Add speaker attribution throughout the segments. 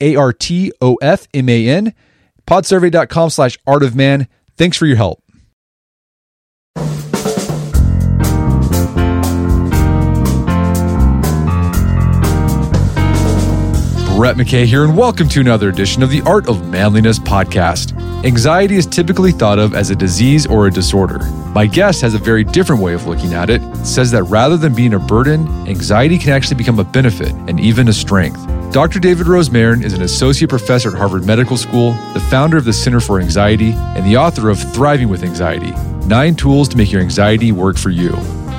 Speaker 1: A R T O F M A N, podsurvey.com slash art of man. Thanks for your help. Brett McKay here, and welcome to another edition of the Art of Manliness podcast. Anxiety is typically thought of as a disease or a disorder. My guest has a very different way of looking at it. it says that rather than being a burden, anxiety can actually become a benefit and even a strength. Dr. David Rosmarin is an associate professor at Harvard Medical School, the founder of the Center for Anxiety, and the author of Thriving with Anxiety Nine Tools to Make Your Anxiety Work for You.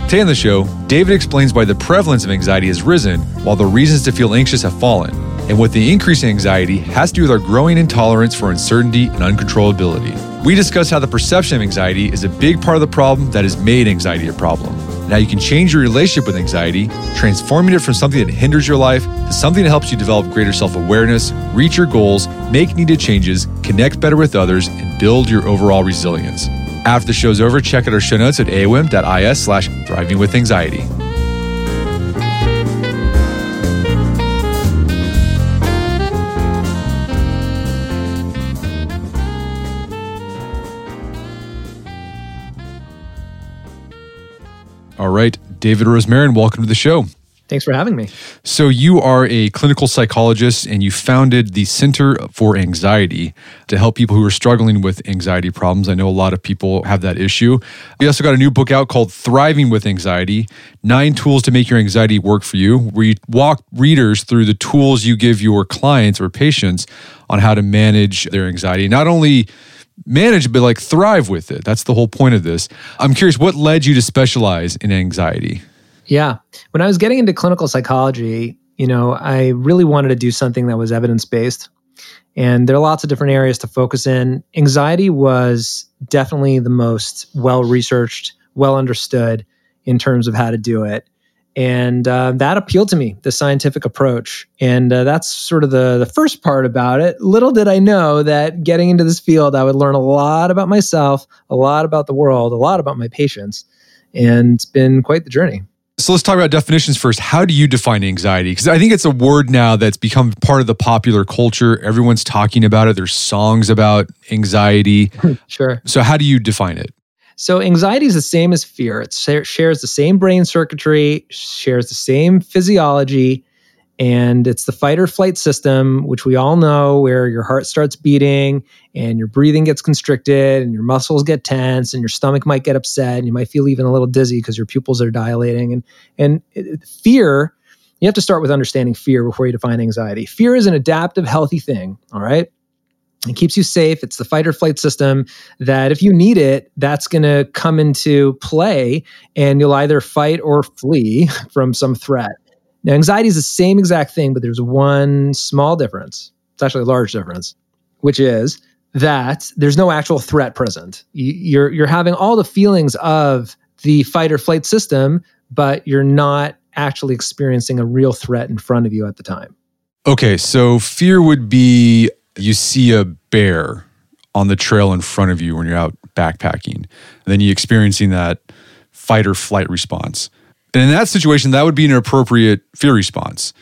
Speaker 1: Today on the show, David explains why the prevalence of anxiety has risen while the reasons to feel anxious have fallen and what the increase in anxiety has to do with our growing intolerance for uncertainty and uncontrollability. We discuss how the perception of anxiety is a big part of the problem that has made anxiety a problem, and how you can change your relationship with anxiety, transforming it from something that hinders your life to something that helps you develop greater self awareness, reach your goals, make needed changes, connect better with others, and build your overall resilience. After the show's over, check out our show notes at aom.is slash thriving with anxiety. All right, David Rosmarin, welcome to the show.
Speaker 2: Thanks for having me.
Speaker 1: So, you are a clinical psychologist and you founded the Center for Anxiety to help people who are struggling with anxiety problems. I know a lot of people have that issue. You also got a new book out called Thriving with Anxiety Nine Tools to Make Your Anxiety Work for You, where you walk readers through the tools you give your clients or patients on how to manage their anxiety. Not only manage, but like thrive with it. That's the whole point of this. I'm curious, what led you to specialize in anxiety?
Speaker 2: Yeah. When I was getting into clinical psychology, you know, I really wanted to do something that was evidence based. And there are lots of different areas to focus in. Anxiety was definitely the most well researched, well understood in terms of how to do it and uh, that appealed to me the scientific approach and uh, that's sort of the, the first part about it little did i know that getting into this field i would learn a lot about myself a lot about the world a lot about my patients and it's been quite the journey
Speaker 1: so let's talk about definitions first. How do you define anxiety? Because I think it's a word now that's become part of the popular culture. Everyone's talking about it. There's songs about anxiety.
Speaker 2: sure.
Speaker 1: So how do you define it?
Speaker 2: So anxiety is the same as fear. It shares the same brain circuitry, shares the same physiology, and it's the fight or flight system, which we all know, where your heart starts beating and your breathing gets constricted and your muscles get tense and your stomach might get upset and you might feel even a little dizzy because your pupils are dilating. And and fear, you have to start with understanding fear before you define anxiety. Fear is an adaptive, healthy thing. All right. It keeps you safe. It's the fight or flight system that if you need it, that's going to come into play and you'll either fight or flee from some threat. Now, anxiety is the same exact thing, but there's one small difference. It's actually a large difference, which is that there's no actual threat present. You're, you're having all the feelings of the fight or flight system, but you're not actually experiencing a real threat in front of you at the time.
Speaker 1: Okay, so fear would be you see a bear on the trail in front of you when you're out backpacking, and then you're experiencing that fight or flight response. And in that situation, that would be an appropriate fear response.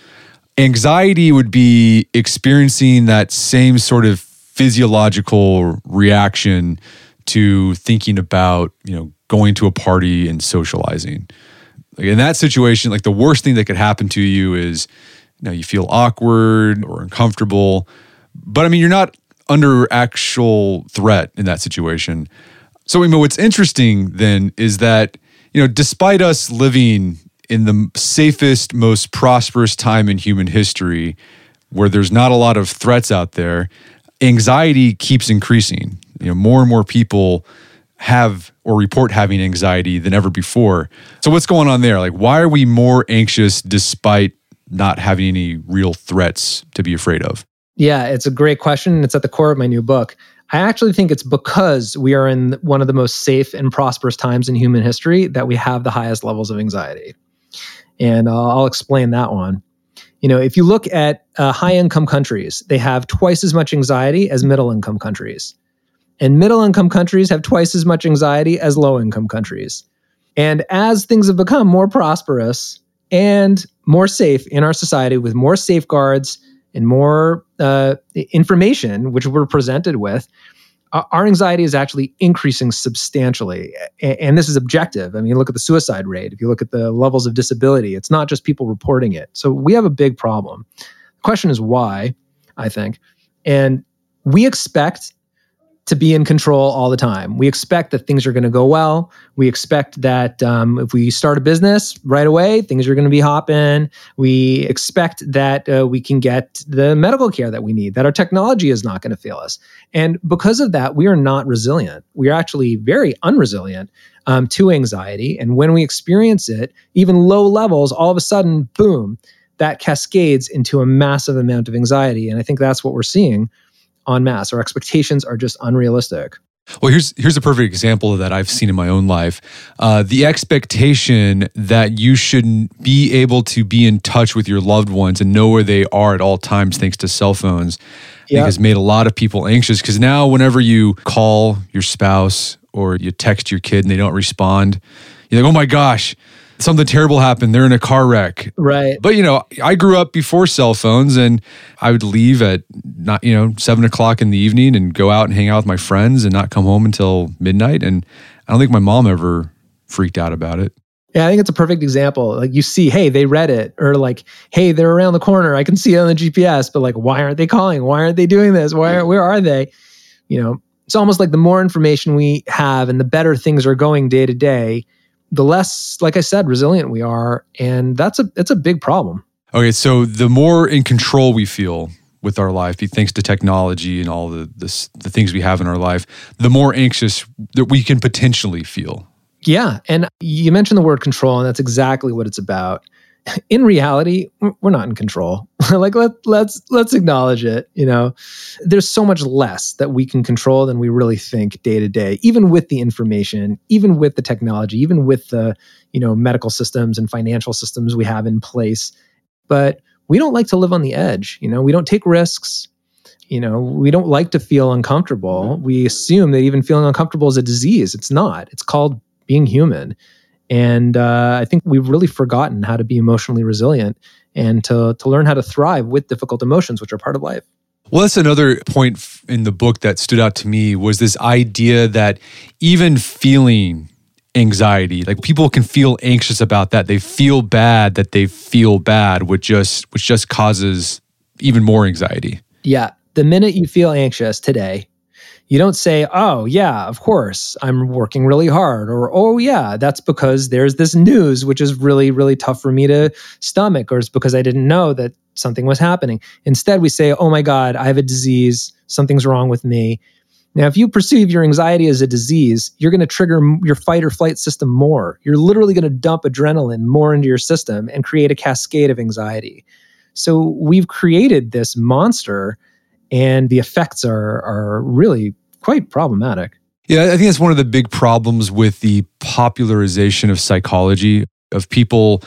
Speaker 1: Anxiety would be experiencing that same sort of physiological reaction to thinking about, you know, going to a party and socializing. Like in that situation, like the worst thing that could happen to you is, you know, you feel awkward or uncomfortable but I mean, you're not under actual threat in that situation. So, I mean, what's interesting then is that, you know, despite us living in the safest, most prosperous time in human history, where there's not a lot of threats out there, anxiety keeps increasing. You know, more and more people have or report having anxiety than ever before. So, what's going on there? Like, why are we more anxious despite not having any real threats to be afraid of?
Speaker 2: Yeah, it's a great question. It's at the core of my new book. I actually think it's because we are in one of the most safe and prosperous times in human history that we have the highest levels of anxiety. And I'll explain that one. You know, if you look at uh, high income countries, they have twice as much anxiety as middle income countries. And middle income countries have twice as much anxiety as low income countries. And as things have become more prosperous and more safe in our society with more safeguards and more uh, information, which we're presented with, our anxiety is actually increasing substantially. And this is objective. I mean, look at the suicide rate. If you look at the levels of disability, it's not just people reporting it. So we have a big problem. The question is why, I think. And we expect to be in control all the time. We expect that things are going to go well. We expect that um, if we start a business right away, things are going to be hopping. We expect that uh, we can get the medical care that we need, that our technology is not going to fail us. And because of that, we are not resilient. We are actually very unresilient um, to anxiety. And when we experience it, even low levels, all of a sudden, boom, that cascades into a massive amount of anxiety. And I think that's what we're seeing en masse. Our expectations are just unrealistic.
Speaker 1: Well, here's here's a perfect example that I've seen in my own life. Uh, the expectation that you should be able to be in touch with your loved ones and know where they are at all times, thanks to cell phones, yep. has made a lot of people anxious. Because now, whenever you call your spouse or you text your kid and they don't respond, you're like, "Oh my gosh, something terrible happened. They're in a car wreck.
Speaker 2: Right.
Speaker 1: But you know, I grew up before cell phones and I would leave at not, you know, seven o'clock in the evening and go out and hang out with my friends and not come home until midnight. And I don't think my mom ever freaked out about it.
Speaker 2: Yeah, I think it's a perfect example. Like you see, hey, they read it, or like, hey, they're around the corner. I can see it on the GPS, but like, why aren't they calling? Why aren't they doing this? Why? Are, where are they? You know, it's almost like the more information we have and the better things are going day to day, the less, like I said, resilient we are, and that's a it's a big problem.
Speaker 1: Okay, so the more in control we feel with our life, thanks to technology and all the the, the things we have in our life, the more anxious that we can potentially feel.
Speaker 2: Yeah, and you mentioned the word control, and that's exactly what it's about in reality we're not in control. Like let, let's let's acknowledge it you know? There's so much less that we can control than we really think day to day even with the information even with the technology even with the you know medical systems and financial systems we have in place. But we don't like to live on the edge you know? We don't take risks. You know we don't like to feel uncomfortable. Mm-hmm. We assume that even feeling uncomfortable is a disease. It's not. It's called being human and uh, I think we've really forgotten how to be emotionally resilient and to, to learn how to thrive with difficult emotions, which are part of life.
Speaker 1: Well, that's another point in the book that stood out to me was this idea that even feeling anxiety, like people can feel anxious about that. They feel bad that they feel bad, which just which just causes even more anxiety.
Speaker 2: Yeah. The minute you feel anxious today, you don't say, oh, yeah, of course, I'm working really hard. Or, oh, yeah, that's because there's this news, which is really, really tough for me to stomach, or it's because I didn't know that something was happening. Instead, we say, oh my God, I have a disease. Something's wrong with me. Now, if you perceive your anxiety as a disease, you're going to trigger your fight or flight system more. You're literally going to dump adrenaline more into your system and create a cascade of anxiety. So we've created this monster and the effects are are really quite problematic.
Speaker 1: Yeah, I think that's one of the big problems with the popularization of psychology of people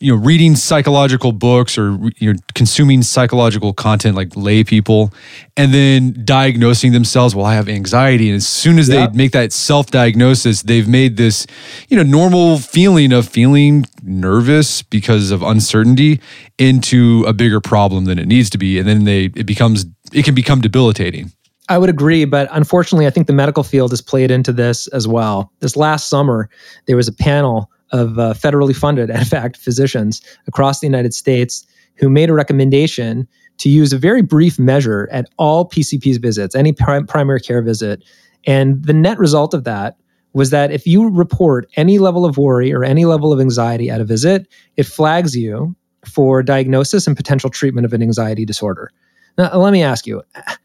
Speaker 1: you know reading psychological books or you know consuming psychological content like lay people and then diagnosing themselves well i have anxiety. And as soon as they make that self-diagnosis they've made this you know normal feeling of feeling nervous because of uncertainty into a bigger problem than it needs to be. And then they it becomes it can become debilitating
Speaker 2: I would agree, but unfortunately, I think the medical field has played into this as well. This last summer, there was a panel of uh, federally funded, in fact, physicians across the United States who made a recommendation to use a very brief measure at all PCP's visits, any prim- primary care visit. And the net result of that was that if you report any level of worry or any level of anxiety at a visit, it flags you for diagnosis and potential treatment of an anxiety disorder. Now, let me ask you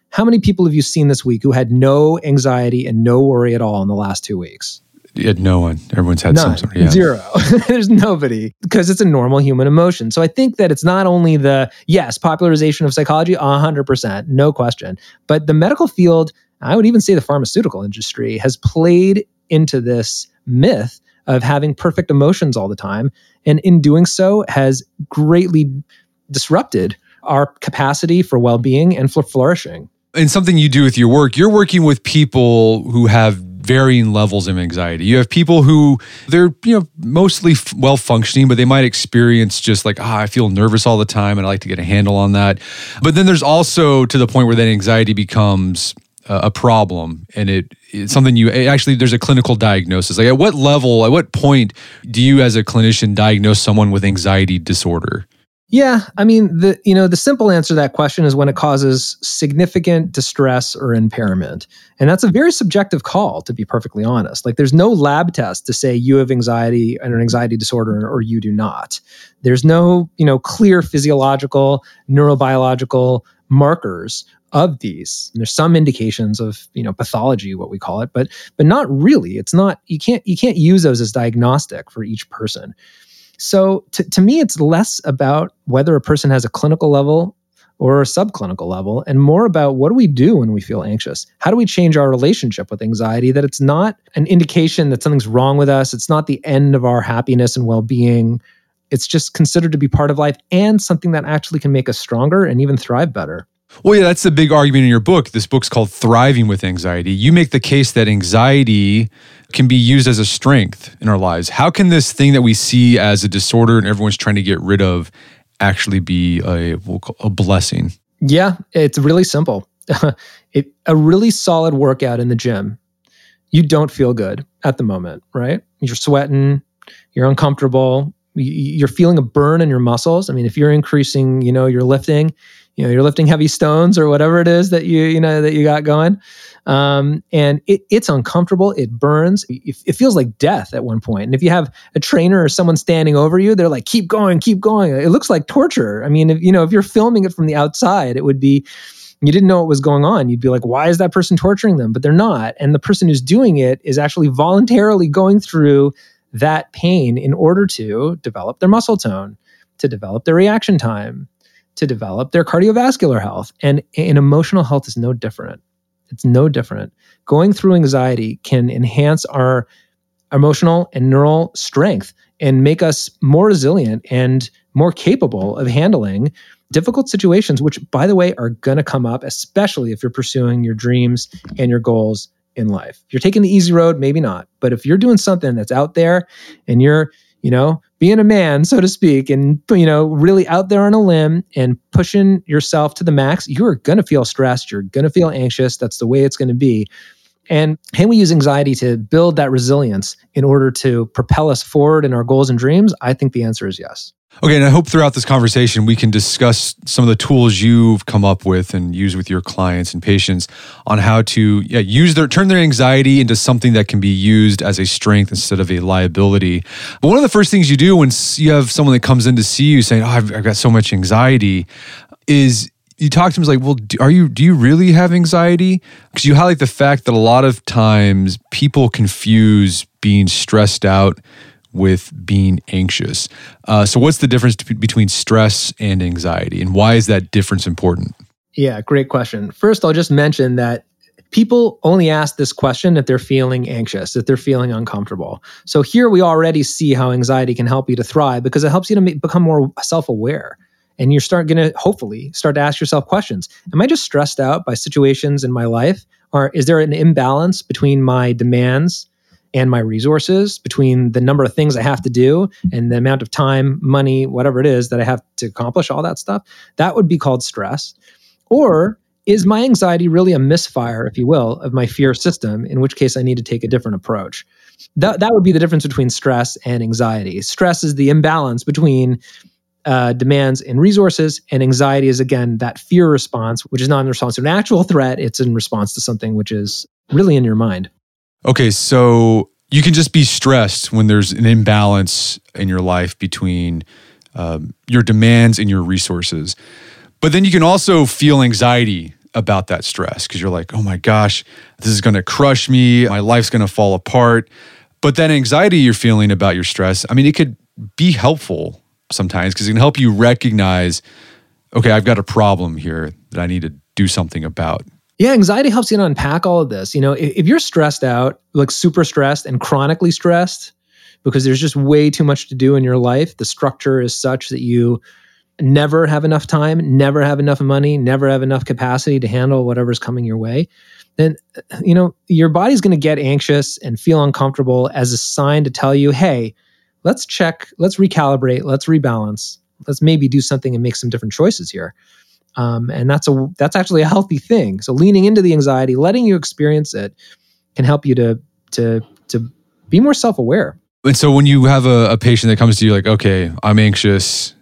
Speaker 2: how many people have you seen this week who had no anxiety and no worry at all in the last two weeks?
Speaker 1: Yeah, no one. Everyone's had
Speaker 2: None.
Speaker 1: some sort. Yeah.
Speaker 2: Zero. There's nobody because it's a normal human emotion. So I think that it's not only the, yes, popularization of psychology, 100%, no question. But the medical field, I would even say the pharmaceutical industry, has played into this myth of having perfect emotions all the time. And in doing so, has greatly disrupted our capacity for well being and for flourishing.
Speaker 1: And something you do with your work, you're working with people who have varying levels of anxiety. You have people who they're you know mostly f- well functioning, but they might experience just like ah, I feel nervous all the time, and I like to get a handle on that. But then there's also to the point where that anxiety becomes uh, a problem, and it it's something you it actually there's a clinical diagnosis. Like at what level, at what point do you as a clinician diagnose someone with anxiety disorder?
Speaker 2: Yeah, I mean the you know the simple answer to that question is when it causes significant distress or impairment. And that's a very subjective call to be perfectly honest. Like there's no lab test to say you have anxiety and an anxiety disorder or you do not. There's no, you know, clear physiological, neurobiological markers of these. And there's some indications of, you know, pathology what we call it, but but not really. It's not you can't you can't use those as diagnostic for each person. So to, to me, it's less about whether a person has a clinical level or a subclinical level and more about what do we do when we feel anxious? How do we change our relationship with anxiety that it's not an indication that something's wrong with us? It's not the end of our happiness and well being. It's just considered to be part of life and something that actually can make us stronger and even thrive better.
Speaker 1: Well, yeah, that's the big argument in your book. This book's called Thriving with Anxiety. You make the case that anxiety can be used as a strength in our lives. How can this thing that we see as a disorder and everyone's trying to get rid of actually be a, a blessing?
Speaker 2: Yeah, it's really simple. it, a really solid workout in the gym, you don't feel good at the moment, right? You're sweating, you're uncomfortable, you're feeling a burn in your muscles. I mean, if you're increasing, you know, you're lifting, you know you're lifting heavy stones or whatever it is that you you know that you got going. Um, and it, it's uncomfortable. It burns. It, it, feels like death at one point. And if you have a trainer or someone standing over you they're like keep going keep going. It looks like torture. I mean if, you know if you're filming it from the outside it would be you didn't know what was going on. You'd be like why is that person torturing them? But they're not. And the person who's doing it is actually voluntarily going through that pain in order to develop their muscle tone to develop their reaction time to develop their cardiovascular health. And, and emotional health is no different. It's no different. Going through anxiety can enhance our emotional and neural strength and make us more resilient and more capable of handling difficult situations, which, by the way, are going to come up, especially if you're pursuing your dreams and your goals in life. If you're taking the easy road, maybe not. But if you're doing something that's out there and you're you know, being a man, so to speak, and, you know, really out there on a limb and pushing yourself to the max, you're going to feel stressed. You're going to feel anxious. That's the way it's going to be. And can we use anxiety to build that resilience in order to propel us forward in our goals and dreams? I think the answer is yes.
Speaker 1: Okay, and I hope throughout this conversation we can discuss some of the tools you've come up with and use with your clients and patients on how to yeah, use their turn their anxiety into something that can be used as a strength instead of a liability. But one of the first things you do when you have someone that comes in to see you saying, "Oh, I've, I've got so much anxiety," is you talk to them like, well, do, are you do you really have anxiety? Because you highlight the fact that a lot of times people confuse being stressed out with being anxious. Uh, so, what's the difference t- between stress and anxiety, and why is that difference important?
Speaker 2: Yeah, great question. First, I'll just mention that people only ask this question if they're feeling anxious, if they're feeling uncomfortable. So, here we already see how anxiety can help you to thrive because it helps you to make, become more self aware. And you're start going to hopefully start to ask yourself questions Am I just stressed out by situations in my life? Or is there an imbalance between my demands and my resources between the number of things I have to do and the amount of time, money, whatever it is that I have to accomplish all that stuff, that would be called stress. Or is my anxiety really a misfire, if you will, of my fear system, in which case I need to take a different approach? That, that would be the difference between stress and anxiety. Stress is the imbalance between uh, demands and resources, and anxiety is, again, that fear response, which is not in response to an actual threat, it's in response to something which is really in your mind.
Speaker 1: Okay, so you can just be stressed when there's an imbalance in your life between um, your demands and your resources. But then you can also feel anxiety about that stress because you're like, oh my gosh, this is going to crush me. My life's going to fall apart. But that anxiety you're feeling about your stress, I mean, it could be helpful sometimes because it can help you recognize, okay, I've got a problem here that I need to do something about.
Speaker 2: Yeah, anxiety helps you to unpack all of this. You know, if, if you're stressed out, like super stressed and chronically stressed, because there's just way too much to do in your life, the structure is such that you never have enough time, never have enough money, never have enough capacity to handle whatever's coming your way, then uh, you know, your body's going to get anxious and feel uncomfortable as a sign to tell you, "Hey, let's check, let's recalibrate, let's rebalance. Let's maybe do something and make some different choices here." Um, and that's a that's actually a healthy thing. So leaning into the anxiety, letting you experience it, can help you to to to be more self aware.
Speaker 1: And so when you have a, a, patient that comes to you like, okay, I'm anxious.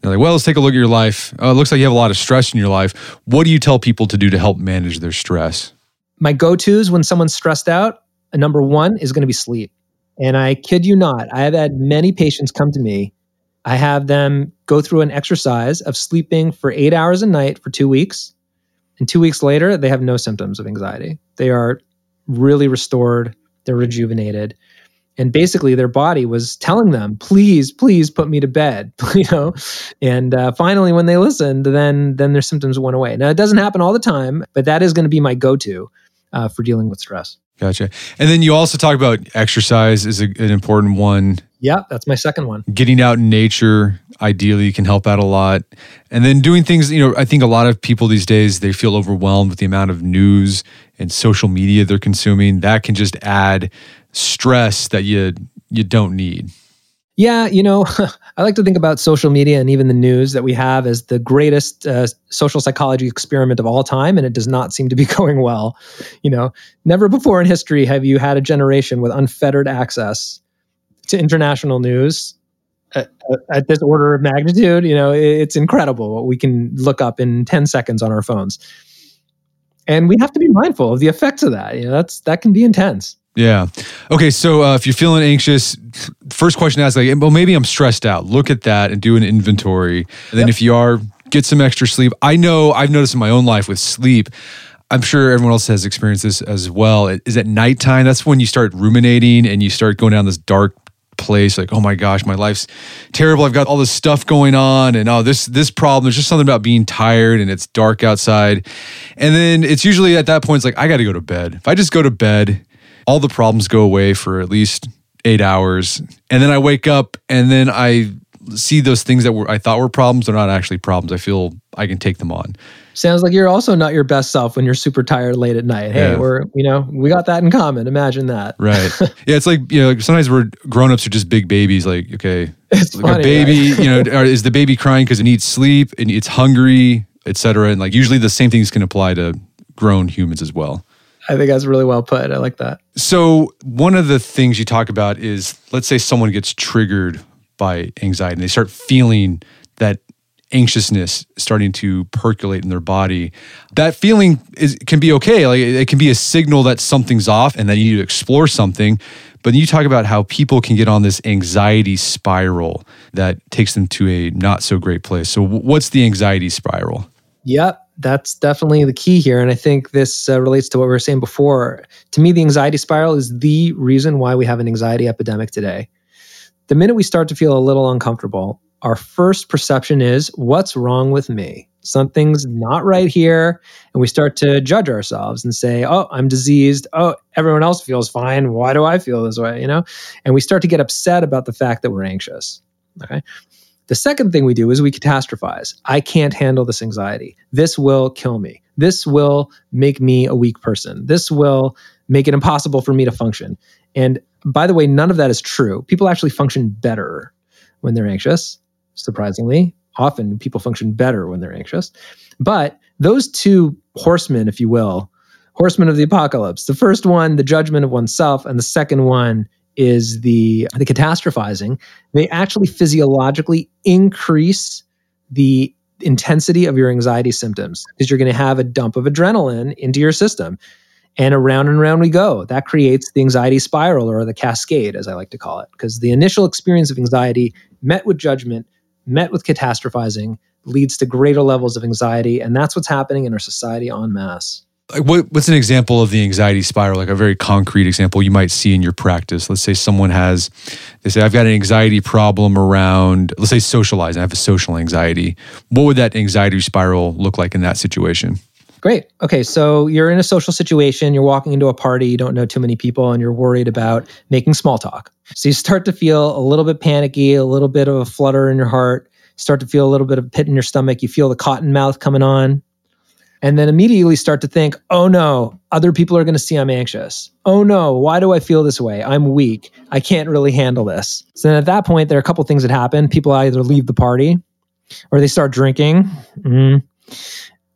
Speaker 1: They're like, well, let's take a look at your life. Oh, it looks like you have a lot of stress in your life. What do you tell people to do to help manage their stress?
Speaker 2: My go tos when someone's stressed out, number one is going to be sleep. And I kid you not, I have had many patients come to me I have them go through an exercise of sleeping for eight hours a night for two weeks. And two weeks later, they have no symptoms of anxiety. They are really restored, they're rejuvenated. And basically, their body was telling them, please, please put me to bed, you know? And uh, finally, when they listened, then, then their symptoms went away. Now, it doesn't happen all the time, but that is going to be my go to uh, for dealing with stress.
Speaker 1: Gotcha. And then you also talk about exercise is a, an important one.
Speaker 2: Yeah, that's my second one.
Speaker 1: Getting out in nature ideally can help out a lot. And then doing things, you know, I think a lot of people these days they feel overwhelmed with the amount of news and social media they're consuming. That can just add stress that you you don't need.
Speaker 2: Yeah, you know, I like to think about social media and even the news that we have as the greatest uh, social psychology experiment of all time, and it does not seem to be going well. You know, never before in history have you had a generation with unfettered access to international news at, at this order of magnitude. You know, it's incredible what we can look up in 10 seconds on our phones. And we have to be mindful of the effects of that. You know, that's that can be intense.
Speaker 1: Yeah. Okay. So uh, if you're feeling anxious, first question to ask like, well, maybe I'm stressed out. Look at that and do an inventory. And then yep. if you are, get some extra sleep. I know I've noticed in my own life with sleep. I'm sure everyone else has experienced this as well. Is at nighttime. That's when you start ruminating and you start going down this dark place like oh my gosh my life's terrible. I've got all this stuff going on and oh this this problem there's just something about being tired and it's dark outside. And then it's usually at that point it's like i got to go to bed. If i just go to bed all the problems go away for at least eight hours. And then I wake up and then I see those things that were I thought were problems, they're not actually problems. I feel I can take them on.
Speaker 2: Sounds like you're also not your best self when you're super tired late at night. Hey, yeah. we're you know we got that in common. Imagine that.
Speaker 1: Right. yeah, it's like you know sometimes we're grown ups are just big babies. Like okay,
Speaker 2: it's
Speaker 1: like
Speaker 2: funny,
Speaker 1: a baby. Right? you know, is the baby crying because it needs sleep and it's hungry, etc. And like usually the same things can apply to grown humans as well.
Speaker 2: I think that's really well put. I like that.
Speaker 1: So, one of the things you talk about is let's say someone gets triggered by anxiety and they start feeling that anxiousness starting to percolate in their body. That feeling is can be okay. Like it can be a signal that something's off and that you need to explore something. But you talk about how people can get on this anxiety spiral that takes them to a not so great place. So, what's the anxiety spiral?
Speaker 2: Yep that's definitely the key here. And I think this uh, relates to what we were saying before. To me, the anxiety spiral is the reason why we have an anxiety epidemic today. The minute we start to feel a little uncomfortable, our first perception is what's wrong with me? Something's not right here. And we start to judge ourselves and say, oh, I'm diseased. Oh, everyone else feels fine. Why do I feel this way? You know? And we start to get upset about the fact that we're anxious. Okay. The second thing we do is we catastrophize. I can't handle this anxiety. This will kill me. This will make me a weak person. This will make it impossible for me to function. And by the way, none of that is true. People actually function better when they're anxious, surprisingly. Often people function better when they're anxious. But those two horsemen, if you will, horsemen of the apocalypse, the first one, the judgment of oneself, and the second one is the the catastrophizing they actually physiologically increase the intensity of your anxiety symptoms because you're going to have a dump of adrenaline into your system and around and around we go that creates the anxiety spiral or the cascade as i like to call it because the initial experience of anxiety met with judgment met with catastrophizing leads to greater levels of anxiety and that's what's happening in our society en masse
Speaker 1: Like what, what's an example of the anxiety spiral? Like a very concrete example you might see in your practice. Let's say someone has, they say, I've got an anxiety problem around, let's say socializing. I have a social anxiety. What would that anxiety spiral look like in that situation?
Speaker 2: Great. Okay, so you're in a social situation, you're walking into a party, you don't know too many people, and you're worried about making small talk. So you start to feel a little bit panicky, a little bit of a flutter in your heart, start to feel a little bit of a pit in your stomach, you feel the cotton mouth coming on, and then immediately start to think, oh no, other people are going to see I'm anxious. Oh no, why do I feel this way? I'm weak. I can't really handle this. So then at that point, there are a couple things that happen. People either leave the party or they start drinking. Mm-hmm.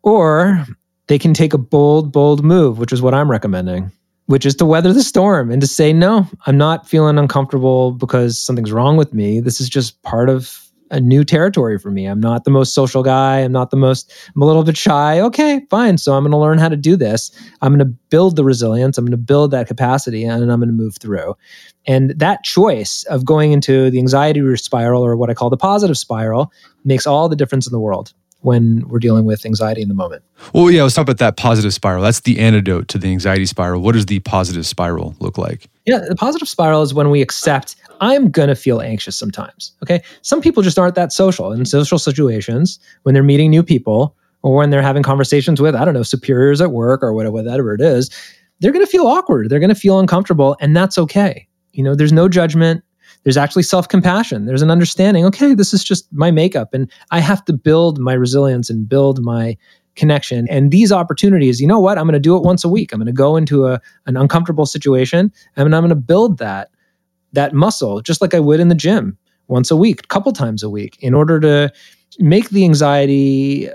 Speaker 2: Or they can take a bold, bold move, which is what I'm recommending, which is to weather the storm and to say, no, I'm not feeling uncomfortable because something's wrong with me. This is just part of a new territory for me. I'm not the most social guy. I'm not the most, I'm a little bit shy. Okay, fine. So I'm going to learn how to do this. I'm going to build the resilience. I'm going to build that capacity and I'm going to move through. And that choice of going into the anxiety spiral or what I call the positive spiral makes all the difference in the world when we're dealing with anxiety in the moment.
Speaker 1: Well, yeah, let's talk about that positive spiral. That's the antidote to the anxiety spiral. What does the positive spiral look like?
Speaker 2: Yeah, the positive spiral is when we accept I'm going to feel anxious sometimes. Okay. Some people just aren't that social in social situations when they're meeting new people or when they're having conversations with, I don't know, superiors at work or whatever, whatever it is. They're going to feel awkward. They're going to feel uncomfortable. And that's okay. You know, there's no judgment there's actually self compassion. There's an understanding, okay, this is just my makeup. And I have to build my resilience and build my connection. And these opportunities, you know what? I'm going to do it once a week. I'm going to go into a, an uncomfortable situation and I'm going to build that, that muscle, just like I would in the gym once a week, a couple times a week, in order to make the anxiety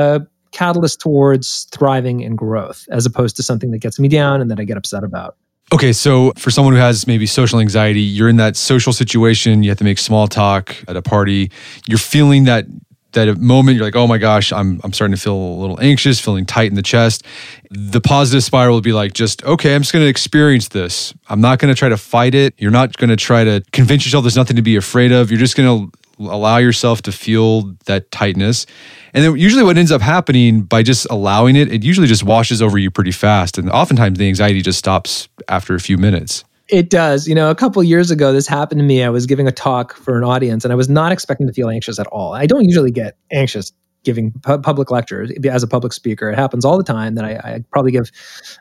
Speaker 2: a catalyst towards thriving and growth, as opposed to something that gets me down and that I get upset about.
Speaker 1: Okay, so for someone who has maybe social anxiety, you're in that social situation, you have to make small talk at a party. You're feeling that that moment you're like, "Oh my gosh, I'm I'm starting to feel a little anxious, feeling tight in the chest." The positive spiral would be like, "Just okay, I'm just going to experience this. I'm not going to try to fight it. You're not going to try to convince yourself there's nothing to be afraid of. You're just going to allow yourself to feel that tightness. And then usually what ends up happening by just allowing it, it usually just washes over you pretty fast. And oftentimes the anxiety just stops after a few minutes.
Speaker 2: It does. You know, a couple years ago, this happened to me. I was giving a talk for an audience and I was not expecting to feel anxious at all. I don't usually get anxious giving pu- public lectures as a public speaker. It happens all the time that I, I probably give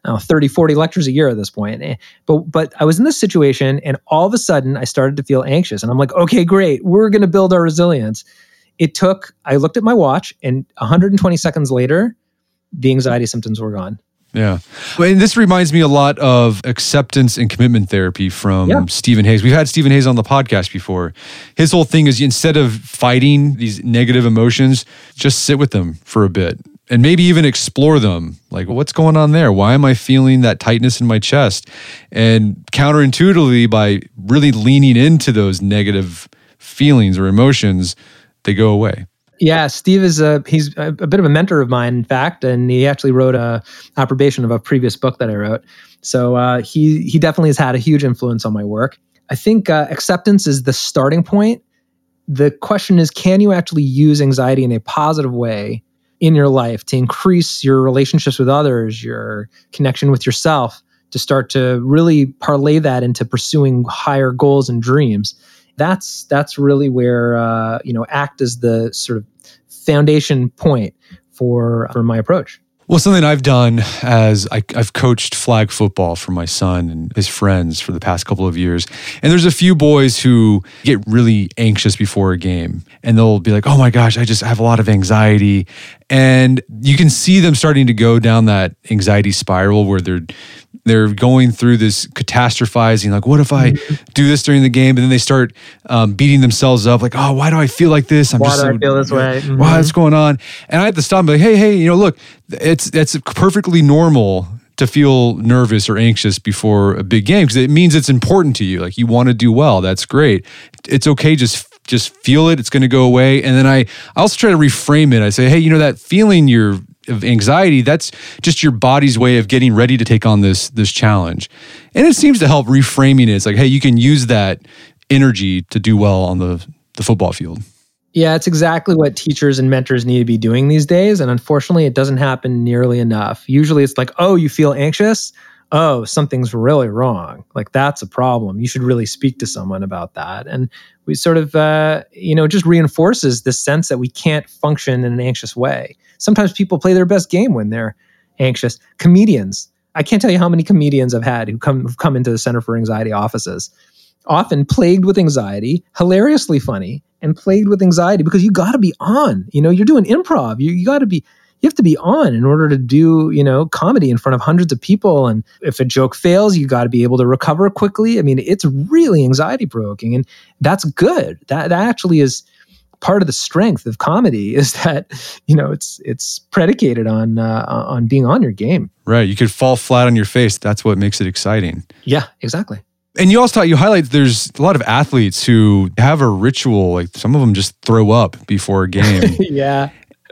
Speaker 2: know, 30, 40 lectures a year at this point. Eh, but, but I was in this situation and all of a sudden I started to feel anxious and I'm like, okay, great. We're going to build our resilience. It took, I looked at my watch and 120 seconds later, the anxiety symptoms were gone.
Speaker 1: Yeah. And this reminds me a lot of acceptance and commitment therapy from yeah. Steven Hayes. We've had Steven Hayes on the podcast before. His whole thing is instead of fighting these negative emotions, just sit with them for a bit and maybe even explore them. Like, what's going on there? Why am I feeling that tightness in my chest? And counterintuitively, by really leaning into those negative feelings or emotions, they go away.
Speaker 2: Yeah, Steve is a he's a, bit of a mentor of mine, in fact, and he actually wrote a approbation of a previous book that I wrote. So uh, he he definitely has had a huge influence on my work. I think uh, acceptance is the starting point. The question is, can you actually use anxiety in a positive way in your life to increase your relationships with others, your connection with yourself, to start to really parlay that into pursuing higher goals and dreams? That's that's really where uh, you know act as the sort of foundation point for for my approach.
Speaker 1: Well, something I've done as I, have coached flag football for my son and his friends for the past couple of years. And there's a few boys who get really anxious before a game and they'll be like, oh my gosh, I just have a lot of anxiety. And you can see them starting to go down that anxiety spiral where they're they're going through this catastrophizing like what if i mm-hmm. do this during the game? And then they start um, beating themselves up like oh why do i feel like this?
Speaker 2: I'm why just do so, I feel this way?
Speaker 1: Mm-hmm. what's going on? And i have to stop and be like hey hey you know look it's it's perfectly normal to feel nervous or anxious before a big game because it means it's important to you. Like you want to do well. That's great. It's okay just just feel it it's going to go away and then i I also try to reframe it i say hey you know that feeling you're of anxiety that's just your body's way of getting ready to take on this this challenge and it seems to help reframing it it's like hey you can use that energy to do well on the the football field
Speaker 2: Yeah, it's exactly what teachers and mentors need to be doing these days. And unfortunately, it doesn't happen nearly enough. Usually it's like, oh, you feel anxious? Oh, something's really wrong. Like that's a problem. You should really speak to someone about that. And we sort of, uh, you know, just reinforces this sense that we can't function in an anxious way. Sometimes people play their best game when they're anxious. Comedians, I can't tell you how many comedians I've had who come who've come into the Center for Anxiety offices, often plagued with anxiety, hilariously funny, and plagued with anxiety because you got to be on. You know, you're doing improv. You you got to be you have to be on in order to do you know comedy in front of hundreds of people and if a joke fails you got to be able to recover quickly i mean it's really anxiety provoking and that's good that, that actually is part of the strength of comedy is that you know it's it's predicated on uh, on being on your game.
Speaker 1: Right. You could fall flat on your face. That's what makes it exciting.
Speaker 2: Yeah, exactly.
Speaker 1: And you also you highlight there's a lot of athletes who have a ritual. Like some of them just throw up before a game.
Speaker 2: yeah.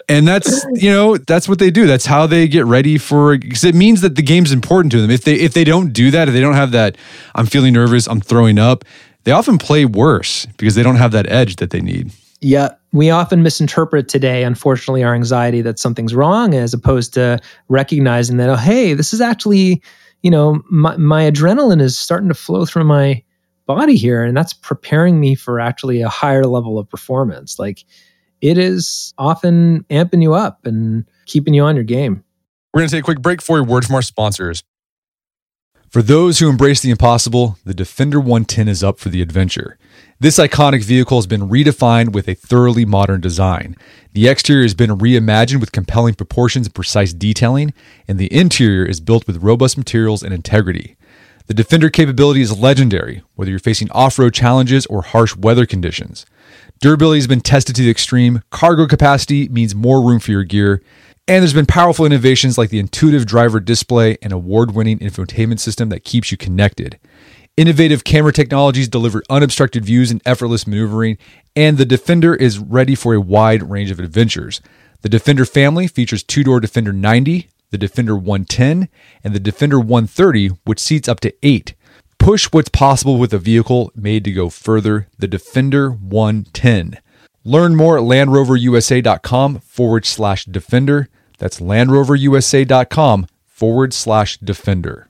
Speaker 1: And that's you know that's what they do. That's how they get ready for because it means that the game's important to them. If they if they don't do that, if they don't have that, I'm feeling nervous, I'm throwing up. They often play worse because they don't have that edge that they need.
Speaker 2: Yeah, we often misinterpret today, unfortunately, our anxiety that something's wrong as opposed to recognizing that, oh, hey, this is actually, you know, my, my adrenaline is starting to flow through my body here. And that's preparing me for actually a higher level of performance. Like it is often amping you up and keeping you on your game.
Speaker 1: We're going to take a quick break for a word from our sponsors. For those who embrace the impossible, the Defender 110 is up for the adventure. This iconic vehicle has been redefined with a thoroughly modern design. The exterior has been reimagined with compelling proportions and precise detailing, and the interior is built with robust materials and integrity. The Defender capability is legendary, whether you're facing off road challenges or harsh weather conditions. Durability has been tested to the extreme, cargo capacity means more room for your gear, and there's been powerful innovations like the intuitive driver display and award winning infotainment system that keeps you connected. Innovative camera technologies deliver unobstructed views and effortless maneuvering, and the Defender is ready for a wide range of adventures. The Defender family features two door Defender 90, the Defender 110, and the Defender 130, which seats up to eight. Push what's possible with a vehicle made to go further, the Defender 110. Learn more at LandRoverUSA.com forward slash Defender. That's LandRoverUSA.com forward slash Defender.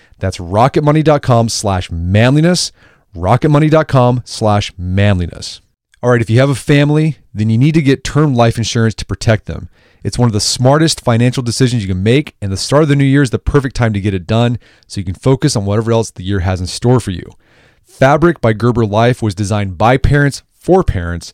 Speaker 1: That's rocketmoney.com slash manliness, rocketmoney.com slash manliness. All right, if you have a family, then you need to get term life insurance to protect them. It's one of the smartest financial decisions you can make, and the start of the new year is the perfect time to get it done so you can focus on whatever else the year has in store for you. Fabric by Gerber Life was designed by parents for parents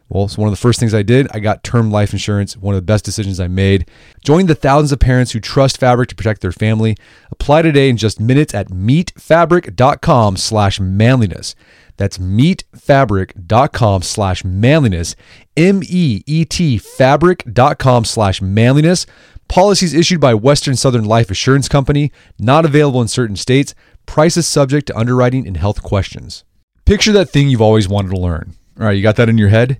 Speaker 1: Well, so one of the first things I did, I got term life insurance, one of the best decisions I made. Join the thousands of parents who trust Fabric to protect their family. Apply today in just minutes at meetfabric.com slash manliness. That's meetfabric.com slash manliness. M-E-E-T fabric.com slash manliness. Policies issued by Western Southern Life Assurance Company, not available in certain states. Prices subject to underwriting and health questions. Picture that thing you've always wanted to learn. All right, you got that in your head?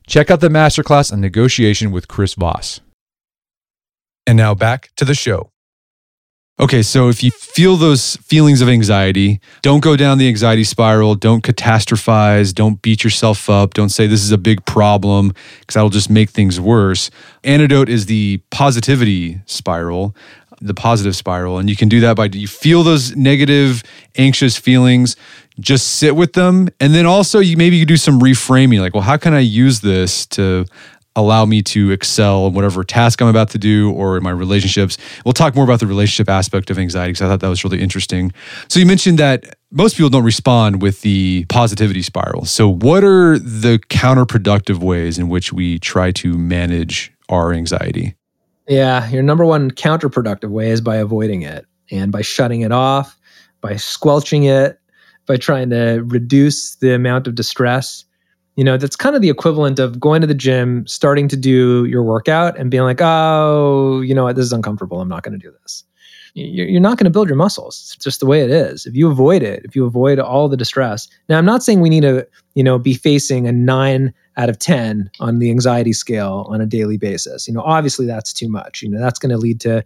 Speaker 1: Check out the masterclass on negotiation with Chris Voss. And now back to the show. Okay, so if you feel those feelings of anxiety, don't go down the anxiety spiral. Don't catastrophize. Don't beat yourself up. Don't say this is a big problem because that'll just make things worse. Antidote is the positivity spiral, the positive spiral. And you can do that by you feel those negative, anxious feelings, just sit with them. And then also you maybe you do some reframing, like, well, how can I use this to allow me to excel in whatever task I'm about to do or in my relationships. We'll talk more about the relationship aspect of anxiety because I thought that was really interesting. So you mentioned that most people don't respond with the positivity spiral. So what are the counterproductive ways in which we try to manage our anxiety?
Speaker 2: Yeah, your number one counterproductive way is by avoiding it and by shutting it off, by squelching it, by trying to reduce the amount of distress. You know, that's kind of the equivalent of going to the gym, starting to do your workout, and being like, oh, you know what, this is uncomfortable. I'm not going to do this. You're not going to build your muscles. It's just the way it is. If you avoid it, if you avoid all the distress. Now, I'm not saying we need to, you know, be facing a nine out of 10 on the anxiety scale on a daily basis. You know, obviously that's too much. You know, that's going to lead to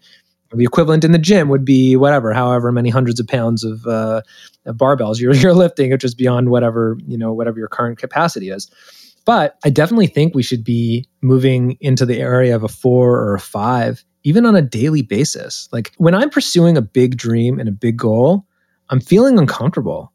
Speaker 2: the equivalent in the gym would be whatever, however many hundreds of pounds of, uh, of barbells you're, you're lifting, which is beyond whatever, you know, whatever your current capacity is. But I definitely think we should be moving into the area of a four or a five, even on a daily basis. Like when I'm pursuing a big dream and a big goal, I'm feeling uncomfortable.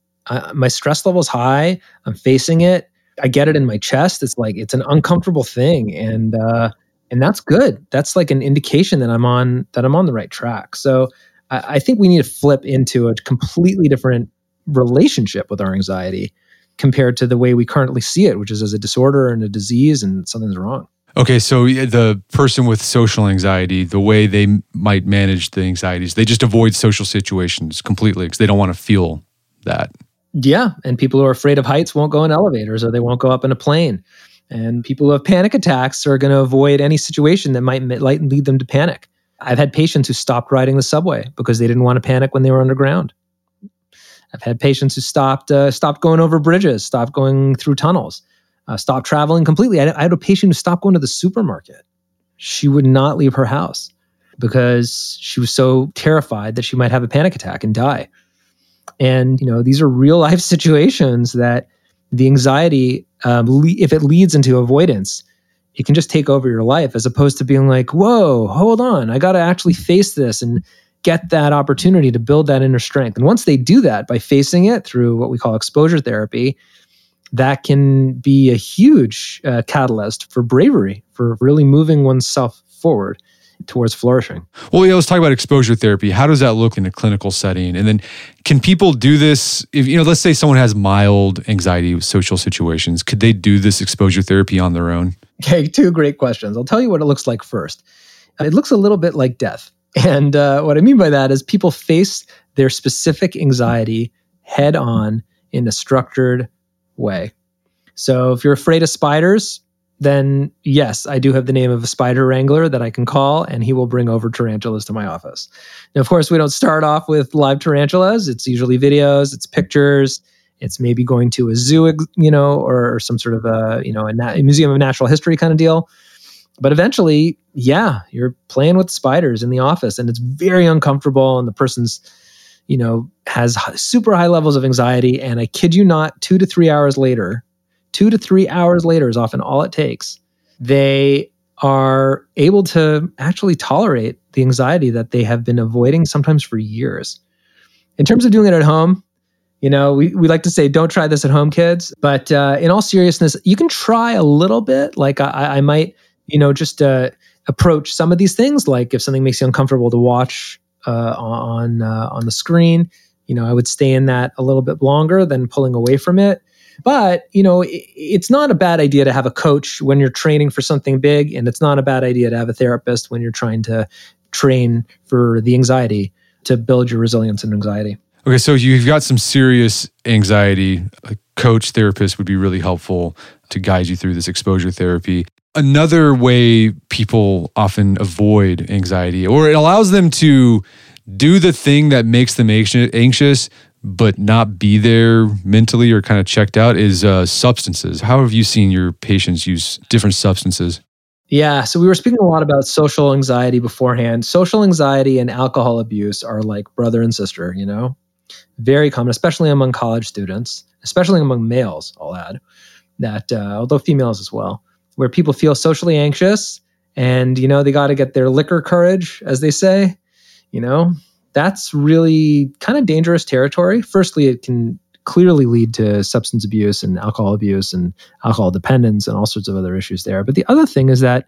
Speaker 2: My stress level's high. I'm facing it. I get it in my chest. It's like it's an uncomfortable thing, and uh, and that's good. That's like an indication that I'm on that I'm on the right track. So I, I think we need to flip into a completely different relationship with our anxiety compared to the way we currently see it, which is as a disorder and a disease, and something's wrong.
Speaker 1: Okay, so the person with social anxiety, the way they might manage the anxieties, they just avoid social situations completely because they don't want to feel that.
Speaker 2: Yeah, and people who are afraid of heights won't go in elevators or they won't go up in a plane. And people who have panic attacks are going to avoid any situation that might lead them to panic. I've had patients who stopped riding the subway because they didn't want to panic when they were underground. I've had patients who stopped uh, stopped going over bridges, stopped going through tunnels, uh, stopped traveling completely. I, I had a patient who stopped going to the supermarket. She would not leave her house because she was so terrified that she might have a panic attack and die. And you know, these are real life situations that the anxiety, um, le- if it leads into avoidance, it can just take over your life as opposed to being like, whoa, hold on, I got to actually face this and get that opportunity to build that inner strength. And once they do that by facing it through what we call exposure therapy, that can be a huge uh, catalyst for bravery, for really moving oneself forward towards flourishing.
Speaker 1: Well, yeah, let's talk about exposure therapy. How does that look in a clinical setting? And then can people do this if you know, let's say someone has mild anxiety with social situations, could they do this exposure therapy on their own?
Speaker 2: Okay, two great questions. I'll tell you what it looks like first. It looks a little bit like death. And uh, what I mean by that is people face their specific anxiety head on in a structured way. So if you're afraid of spiders, then yes, I do have the name of a spider wrangler that I can call, and he will bring over tarantulas to my office. Now, of course, we don't start off with live tarantulas. It's usually videos, it's pictures, it's maybe going to a zoo, you know, or, some sort of a you know a, a museum of natural history kind of deal. But eventually, yeah, you're playing with spiders in the office, and it's very uncomfortable, and the person's you know has super high levels of anxiety. And I kid you not, two to three hours later, two to three hours later is often all it takes. They are able to actually tolerate the anxiety that they have been avoiding sometimes for years. In terms of doing it at home, you know, we, we like to say, don't try this at home, kids. But uh, in all seriousness, you can try a little bit. Like I, I might, you know, just uh, approach some of these things. Like if something makes you uncomfortable to watch uh, on uh, on the screen, you know, I would stay in that a little bit longer than pulling away from it. But, you know, it, it's not a bad idea to have a coach when you're training for something big. And it's not a bad idea to have a therapist when you're trying to train for the anxiety to build your resilience and anxiety.
Speaker 1: Okay, so you've got some serious anxiety. A coach therapist would be really helpful to guide you through this exposure therapy. Another way people often avoid anxiety, or it allows them to do the thing that makes them anxious, but not be there mentally or kind of checked out, is uh, substances. How have you seen your patients use different substances?
Speaker 2: Yeah. So we were speaking a lot about social anxiety beforehand. Social anxiety and alcohol abuse are like brother and sister, you know? Very common, especially among college students, especially among males, I'll add, that, uh, although females as well, where people feel socially anxious and, you know, they got to get their liquor courage, as they say, you know? That's really kind of dangerous territory. Firstly, it can clearly lead to substance abuse and alcohol abuse and alcohol dependence and all sorts of other issues there. But the other thing is that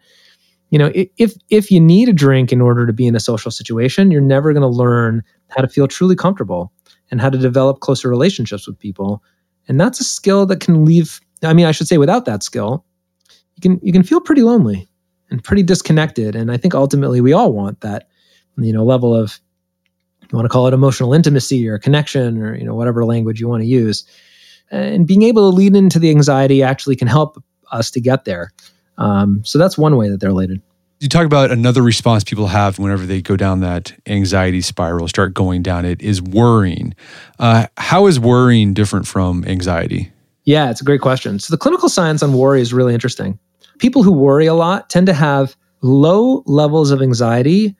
Speaker 2: you know if if you need a drink in order to be in a social situation, you're never going to learn how to feel truly comfortable and how to develop closer relationships with people. And that's a skill that can leave I mean, I should say without that skill, you can you can feel pretty lonely and pretty disconnected and I think ultimately we all want that you know level of you want to call it emotional intimacy or connection or you know whatever language you want to use. And being able to lead into the anxiety actually can help us to get there. Um, so that's one way that they're related.
Speaker 1: You talk about another response people have whenever they go down that anxiety spiral start going down it is worrying. Uh, how is worrying different from anxiety?
Speaker 2: Yeah it's a great question. So the clinical science on worry is really interesting. People who worry a lot tend to have low levels of anxiety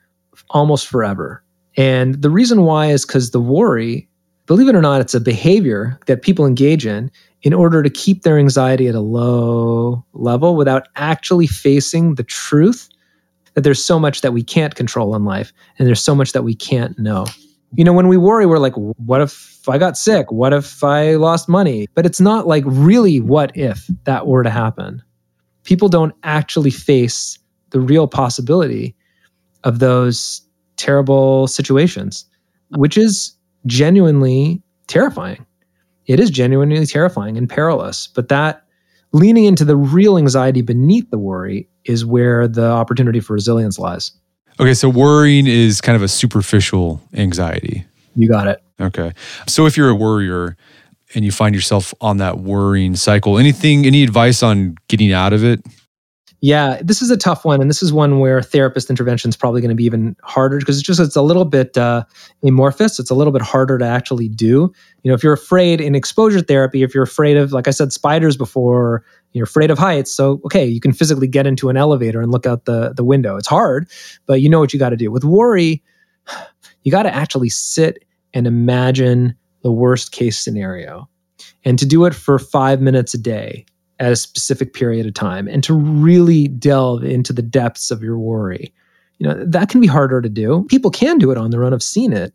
Speaker 2: almost forever and the reason why is because the worry, believe it or not, it's a behavior that people engage in in order to keep their anxiety at a low level without actually facing the truth that there's so much that we can't control in life and there's so much that we can't know. You know, when we worry, we're like, what if I got sick? What if I lost money? But it's not like really what if that were to happen. People don't actually face the real possibility of those terrible situations, which is genuinely terrifying. It is genuinely terrifying and perilous. But that leaning into the real anxiety beneath the worry is where the opportunity for resilience lies.
Speaker 1: Okay, so worrying is kind of a superficial anxiety.
Speaker 2: You got it.
Speaker 1: Okay. So if you're a worrier and you find yourself on that worrying cycle, anything, any advice on getting out of it?
Speaker 2: Yeah, this is a tough one, and this is one where therapist intervention is probably going to be even harder because it's just it's a little bit uh, amorphous. It's a little bit harder to actually do. You know, if you're afraid in exposure therapy, if you're afraid of, like I said, spiders before, you're afraid of heights. So okay, you can physically get into an elevator and look out the the window. It's hard, but you know what you got to do. With worry, you got to actually sit and imagine the worst case scenario, and to do it for five minutes a day at a specific period of time and to really delve into the depths of your worry. You know, that can be harder to do. People can do it on their own. I've seen it.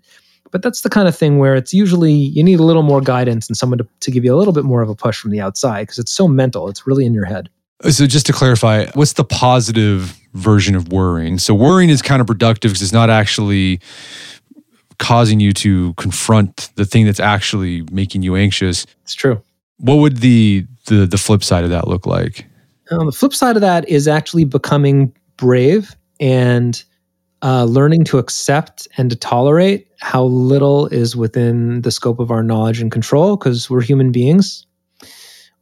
Speaker 2: But that's the kind of thing where it's usually you need a little more guidance and someone to, to give you a little bit more of a push from the outside because it's so mental. It's really in your head.
Speaker 1: Uh, so, just to clarify, what's the positive version of worrying? So, worrying is counterproductive because it's not actually causing you to confront the thing that's actually making you anxious.
Speaker 2: It's true.
Speaker 1: What would the the the flip side of that look like?
Speaker 2: Um, the flip side of that is actually becoming brave and uh, learning to accept and to tolerate how little is within the scope of our knowledge and control because we're human beings.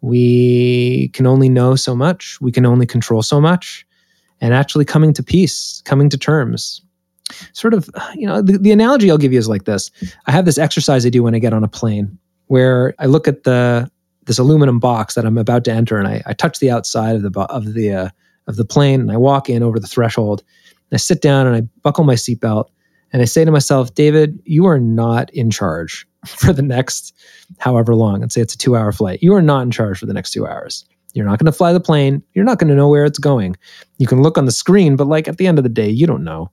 Speaker 2: We can only know so much, we can only control so much, and actually coming to peace, coming to terms. Sort of, you know, the, the analogy I'll give you is like this I have this exercise I do when I get on a plane where I look at the this aluminum box that I'm about to enter, and I, I touch the outside of the of the uh, of the plane, and I walk in over the threshold. I sit down and I buckle my seatbelt, and I say to myself, David, you are not in charge for the next however long. Let's say it's a two hour flight. You are not in charge for the next two hours. You're not going to fly the plane. You're not going to know where it's going. You can look on the screen, but like at the end of the day, you don't know.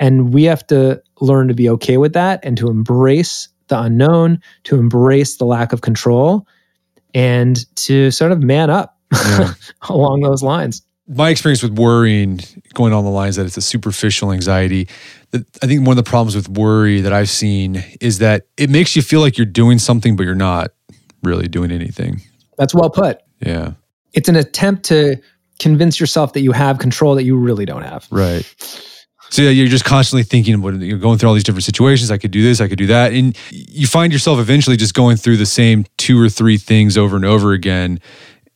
Speaker 2: And we have to learn to be okay with that and to embrace the unknown, to embrace the lack of control, and to sort of man up yeah. along those lines.
Speaker 1: My experience with worrying, going on the lines that it's a superficial anxiety. I think one of the problems with worry that I've seen is that it makes you feel like you're doing something, but you're not really doing anything.
Speaker 2: That's well put.
Speaker 1: Yeah.
Speaker 2: It's an attempt to convince yourself that you have control that you really don't have.
Speaker 1: Right. So yeah, you're just constantly thinking you're going through all these different situations. I could do this, I could do that, and you find yourself eventually just going through the same two or three things over and over again.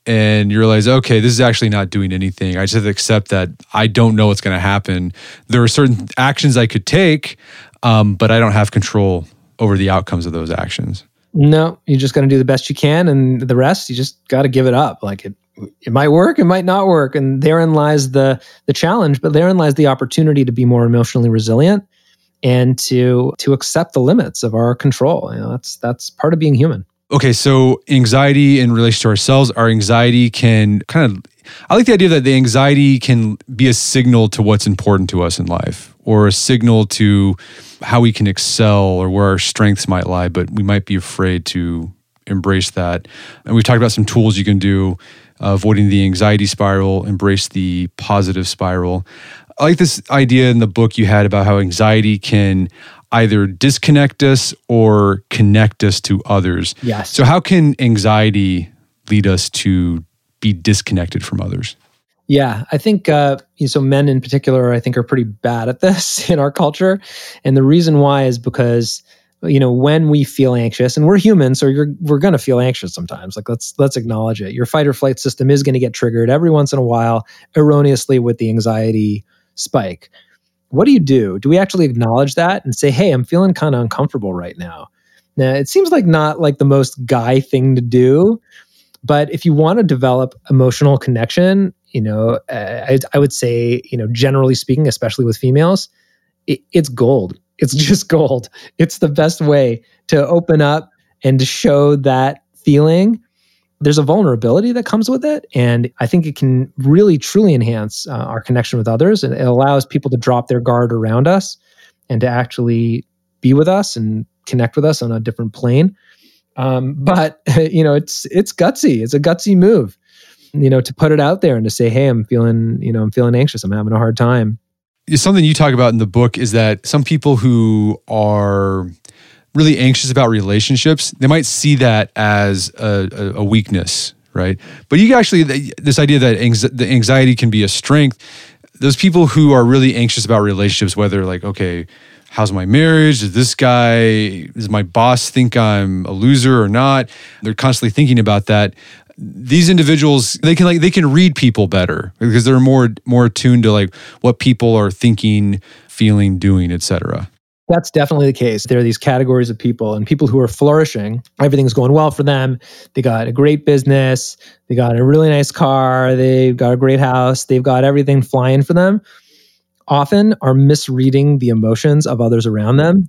Speaker 1: And you realize, okay, this is actually not doing anything. I just have to accept that I don't know what's going to happen. There are certain actions I could take, um, but I don't have control over the outcomes of those actions.
Speaker 2: No, you're just going to do the best you can, and the rest you just got to give it up. Like it, it might work, it might not work, and therein lies the the challenge. But therein lies the opportunity to be more emotionally resilient and to to accept the limits of our control. You know, that's that's part of being human.
Speaker 1: Okay, so anxiety in relation to ourselves, our anxiety can kind of I like the idea that the anxiety can be a signal to what's important to us in life or a signal to how we can excel or where our strengths might lie, but we might be afraid to embrace that. And we've talked about some tools you can do, avoiding the anxiety spiral, embrace the positive spiral. I like this idea in the book you had about how anxiety can either disconnect us or connect us to others.
Speaker 2: Yes.
Speaker 1: So, how can anxiety lead us to be disconnected from others?
Speaker 2: Yeah, I think uh, so. Men in particular, I think, are pretty bad at this in our culture, and the reason why is because you know when we feel anxious, and we're human, so you're, we're going to feel anxious sometimes. Like let's let's acknowledge it. Your fight or flight system is going to get triggered every once in a while, erroneously with the anxiety spike. What do you do? Do we actually acknowledge that and say, "Hey, I'm feeling kind of uncomfortable right now"? Now, it seems like not like the most guy thing to do, but if you want to develop emotional connection, you know, uh, I, I, would say, you know, generally speaking, especially with females, it, it's gold. It's just gold. It's the best way to open up and to show that feeling. There's a vulnerability that comes with it. And I think it can really, truly enhance uh, our connection with others. And it allows people to drop their guard around us and to actually be with us and connect with us on a different plane. Um, but you know, it's it's gutsy. It's a gutsy move, you know, to put it out there and to say, "Hey, I'm feeling, you know, I'm feeling anxious. I'm having a hard time."
Speaker 1: Something you talk about in the book is that some people who are really anxious about relationships, they might see that as a, a, weakness, right? But you actually, this idea that the anxiety can be a strength. Those people who are really anxious about relationships, whether like, okay, how's my marriage? Does this guy, does my boss think I'm a loser or not? They're constantly thinking about that. These individuals, they can like they can read people better because they're more more attuned to like what people are thinking, feeling, doing, etc.
Speaker 2: That's definitely the case. There are these categories of people and people who are flourishing. Everything's going well for them. They got a great business. They got a really nice car. They've got a great house. They've got everything flying for them often are misreading the emotions of others around them.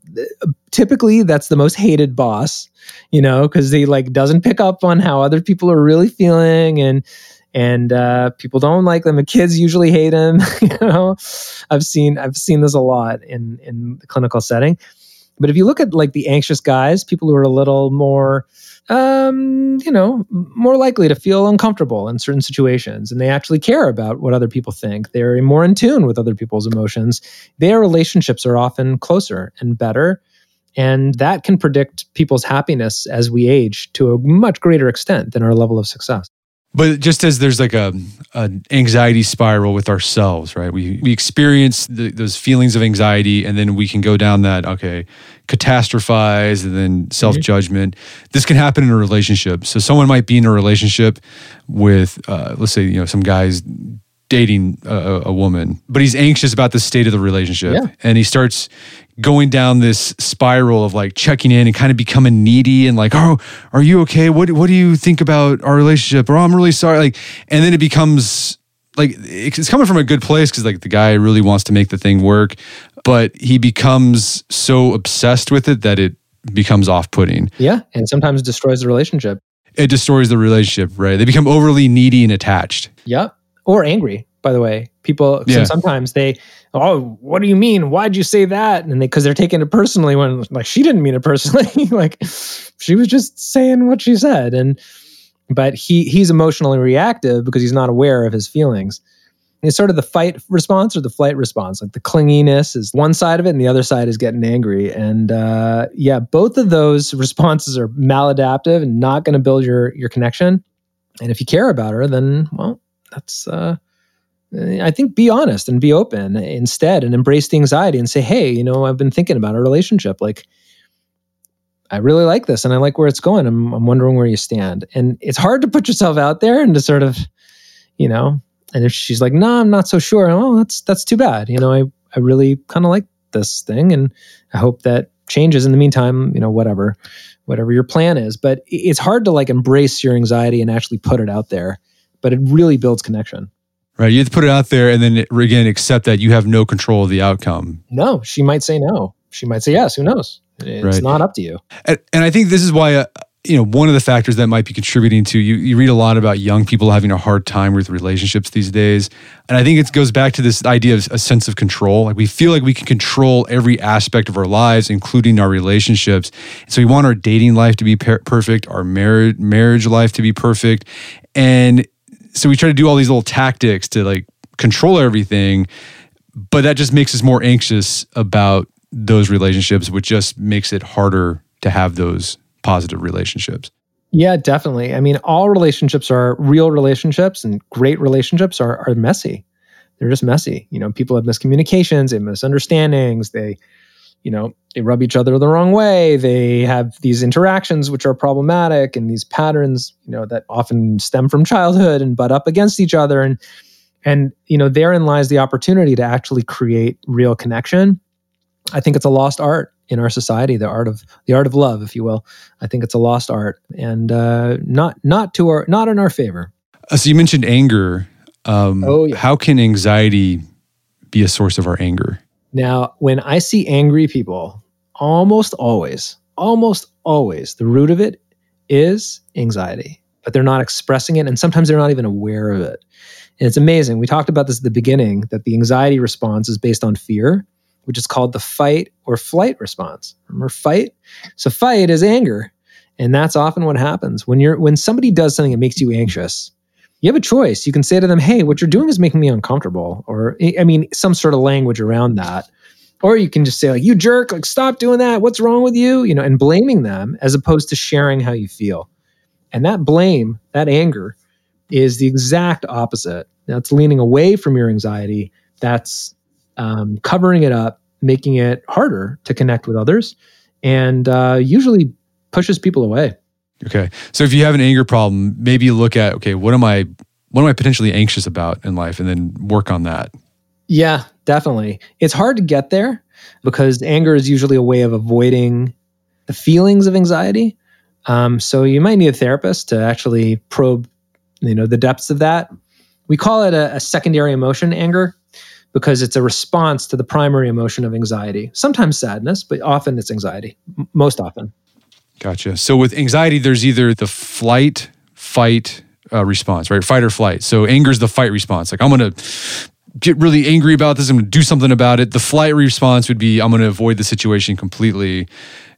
Speaker 2: Typically, that's the most hated boss, you know, because they like doesn't pick up on how other people are really feeling and and uh, people don't like them. The kids usually hate him. you know, I've seen I've seen this a lot in in the clinical setting. But if you look at like the anxious guys, people who are a little more um, you know, more likely to feel uncomfortable in certain situations and they actually care about what other people think. They're more in tune with other people's emotions. Their relationships are often closer and better. And that can predict people's happiness as we age to a much greater extent than our level of success.
Speaker 1: But just as there's like a an anxiety spiral with ourselves, right? We we experience the, those feelings of anxiety, and then we can go down that okay, catastrophize, and then self judgment. Mm-hmm. This can happen in a relationship. So someone might be in a relationship with, uh, let's say, you know, some guys dating a, a, woman, but he's anxious about the state of the relationship, yeah. and he starts going down this spiral of like checking in and kind of becoming needy and like, oh, are you okay? What what do you think about our relationship? Or oh, I'm really sorry. Like, and then it becomes like it's coming from a good place because like the guy really wants to make the thing work, but he becomes so obsessed with it that it becomes off putting.
Speaker 2: Yeah, and sometimes destroys the relationship.
Speaker 1: It destroys the relationship, right? They become overly needy and attached.
Speaker 2: Yep. Or angry, by the way. People
Speaker 1: Yeah.
Speaker 2: sometimes they, oh, what do you mean? Why'd you say that? And they because they're taking it personally when like she didn't mean it personally. like she was just saying what she said. And but he he's emotionally reactive because he's not aware of his feelings. It's sort of the fight response or the flight response. Like the clinginess is one side of it, and the other side is getting angry. And uh, yeah, both of those responses are maladaptive and not going to build your your connection. And if you care about her, then well, that's uh, I think be honest and be open instead, and embrace the anxiety and say, hey, you know, I've been thinking about a relationship. Like, I really like this, and I like where it's going. I'm I'm wondering where you stand. And it's hard to put yourself out there and to sort of, you know, and if she's like, no, I'm not so sure. Oh, that's that's too bad. You know, I I really kind of like this thing, and I hope that changes in the meantime. You know, whatever, whatever your plan is. But it's hard to like embrace your anxiety and actually put it out there. But it really builds connection.
Speaker 1: Right. You have to put it out there and then again accept that you have no control of the outcome.
Speaker 2: No, she might say no. She might say yes. Who knows? It's
Speaker 1: Right.
Speaker 2: not up to you.
Speaker 1: And, and I think this is why, uh, you know, one of the factors that might be contributing to you, you read a lot about young people having a hard time with relationships these days. And I think it goes back to this idea of a sense of control. Like we feel like we can control every aspect of our lives, including our relationships. So we want our dating life to be per- perfect, our marriage marriage life to be perfect. And so we try to do all these little tactics to like control everything, but that just makes us more anxious about those relationships, which just makes it harder to have those positive relationships.
Speaker 2: Yeah, definitely. I mean, all relationships are real relationships, and great relationships are are messy. They're just messy. You know, people have miscommunications and misunderstandings. They, you know, they rub each other the wrong way. They have these interactions which are problematic, and these patterns, you know, that often stem from childhood and butt up against each other. And and you know, therein lies the opportunity to actually create real connection. I think it's a lost art in our society, the art of the art of love, if you will. I think it's a lost art and uh, not not to our not in our favor.
Speaker 1: Uh, so you mentioned anger. Um,
Speaker 2: Oh, yeah.
Speaker 1: How can anxiety be a source of our anger?
Speaker 2: Now, when I see angry people, almost always, almost always, the root of it is anxiety, but they're not expressing it, and sometimes they're not even aware of it. And it's amazing. We talked about this at the beginning that the anxiety response is based on fear, which is called the fight or flight response. Remember, fight. So fight is anger, and that's often what happens when you're when somebody does something that makes you anxious. You have a choice. You can say to them, "Hey, what you're doing is making me uncomfortable," or I mean, some sort of language around that. Or you can just say, like, you jerk, like, stop doing that. What's wrong with you? You know, and blaming them as opposed to sharing how you feel. And that blame, that anger, is the exact opposite. That's leaning away from your anxiety. That's um, covering it up, making it harder to connect with others, and uh, usually pushes people away.
Speaker 1: Okay. So if you have an anger problem, maybe you look at, okay, what am I what am I potentially anxious about in life and then work on that.
Speaker 2: Yeah, definitely. It's hard to get there because anger is usually a way of avoiding the feelings of anxiety. Um, so you might need a therapist to actually probe, you know, the depths of that. We call it a, a secondary emotion, anger, because it's a response to the primary emotion of anxiety. Sometimes sadness, but often it's anxiety. M- most often.
Speaker 1: Gotcha. So with anxiety, there's either the flight, fight uh, response, right? Fight or flight. So anger is the fight response. Like I'm gonna get really angry about this. I'm gonna do something about it. The flight response would be I'm gonna avoid the situation completely.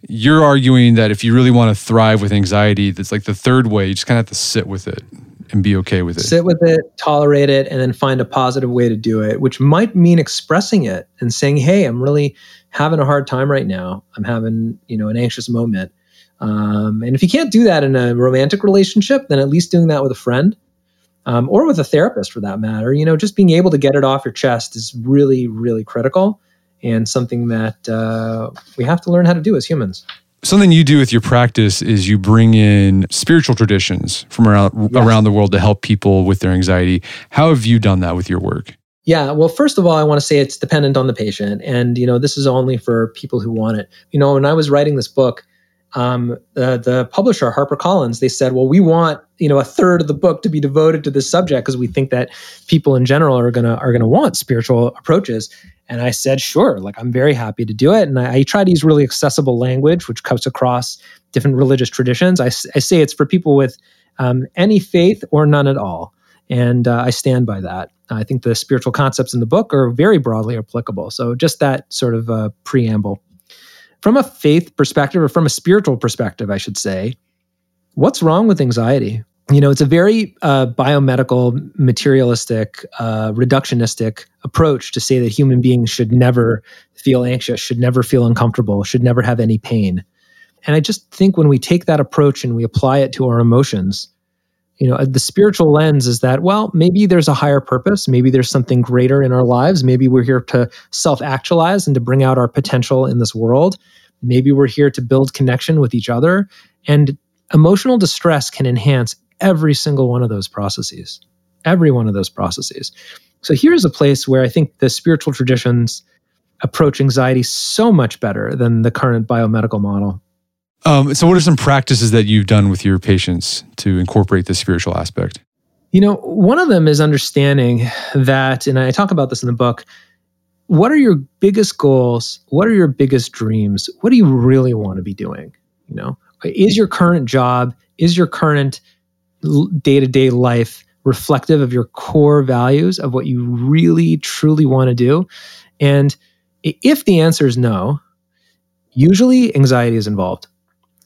Speaker 1: You're arguing that if you really want to thrive with anxiety, that's like the third way. You just kind of have to sit with it and be okay with it.
Speaker 2: sit with it, tolerate it, and then find a positive way to do it, which might mean expressing it and saying, "Hey, I'm really having a hard time right now. I'm having, you know, an anxious moment." Um, and if you can't do that in a romantic relationship, then at least doing that with a friend um, or with a therapist, for that matter. You know, just being able to get it off your chest is really, really critical and something that uh, we have to learn how to do as humans.
Speaker 1: Something you do with your practice is you bring in spiritual traditions from around
Speaker 2: Yeah.
Speaker 1: around the world to help people with their anxiety. How have you done that with your work?
Speaker 2: Yeah, well, first of all, I want to say it's dependent on the patient, and you know, this is only for people who want it. You know, when I was writing this book, um, the, the publisher HarperCollins, they said, well, we want you know a third of the book to be devoted to this subject because we think that people in general are gonna are gonna want spiritual approaches. And I said, sure, like I'm very happy to do it. And I, I try to use really accessible language, which cuts across different religious traditions. I, I say it's for people with um, any faith or none at all. And uh, I stand by that. I think the spiritual concepts in the book are very broadly applicable. So just that sort of uh, preamble. From a faith perspective, or from a spiritual perspective, I should say, what's wrong with anxiety? You know, it's a very uh, biomedical, materialistic, uh, reductionistic approach to say that human beings should never feel anxious, should never feel uncomfortable, should never have any pain. And I just think when we take that approach and we apply it to our emotions, you know, the spiritual lens is that, well, maybe there's a higher purpose. Maybe there's something greater in our lives. Maybe we're here to self actualize and to bring out our potential in this world. Maybe we're here to build connection with each other. And emotional distress can enhance every single one of those processes, every one of those processes. So here's a place where I think the spiritual traditions approach anxiety so much better than the current biomedical model.
Speaker 1: Um, so, what are some practices that you've done with your patients to incorporate the spiritual aspect?
Speaker 2: You know, one of them is understanding that, and I talk about this in the book. What are your biggest goals? What are your biggest dreams? What do you really want to be doing? You know, is your current job, is your current day to day life reflective of your core values of what you really truly want to do? And if the answer is no, usually anxiety is involved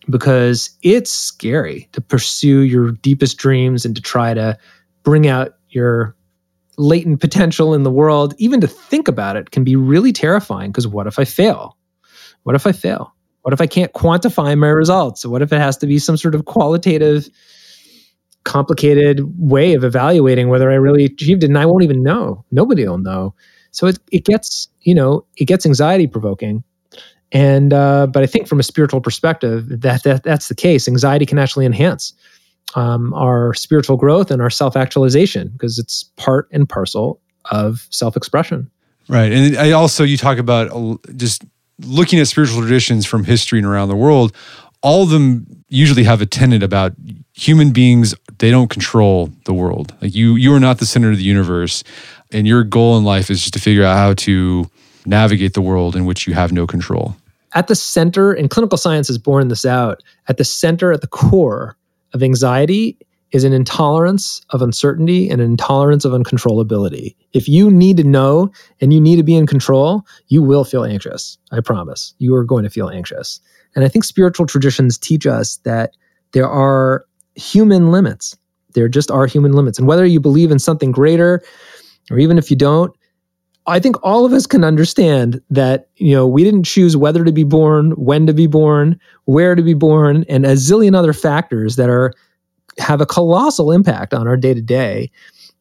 Speaker 2: because it's scary to pursue your deepest dreams and to try to bring out your latent potential in the world. Even to think about it can be really terrifying because what if I fail? What if I fail? What if I can't quantify my results? What if it has to be some sort of qualitative, complicated way of evaluating whether I really achieved it? And I won't even know. Nobody will know. So it, it gets, you know, it gets anxiety provoking. And uh, but I think from a spiritual perspective, that, that that's the case. Anxiety can actually enhance um, our spiritual growth and our self actualization because it's part and parcel of self expression.
Speaker 1: Right, and I also you talk about uh, just looking at spiritual traditions from history and around the world. All of them usually have a tenet about human beings. They don't control the world. Like you, you are not the center of the universe, and your goal in life is just to figure out how to navigate the world in which you have no control.
Speaker 2: At the center, and clinical science has borne this out, at the center, at the core of anxiety is an intolerance of uncertainty and an intolerance of uncontrollability. If you need to know and you need to be in control, you will feel anxious. I promise. You are going to feel anxious. And I think spiritual traditions teach us that there are human limits. There just are human limits. And whether you believe in something greater or even if you don't, I think all of us can understand that, you know, we didn't choose whether to be born, when to be born, where to be born, and a zillion other factors that are have a colossal impact on our day to day.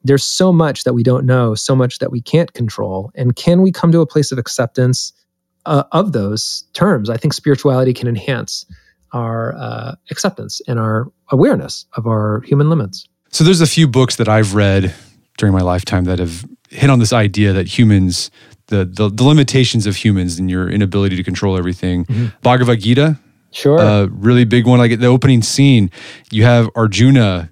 Speaker 2: There's so much that we don't know, so much that we can't control. And can we come to a place of acceptance uh, of those terms? I think spirituality can enhance our uh, acceptance and our awareness of our human limits.
Speaker 1: So there's a few books that I've read during my lifetime that have hit on this idea that humans, the, the, the limitations of humans and your inability to control everything. Mm-hmm. Bhagavad Gita,
Speaker 2: sure,
Speaker 1: a really big one. Like the opening scene, you have Arjuna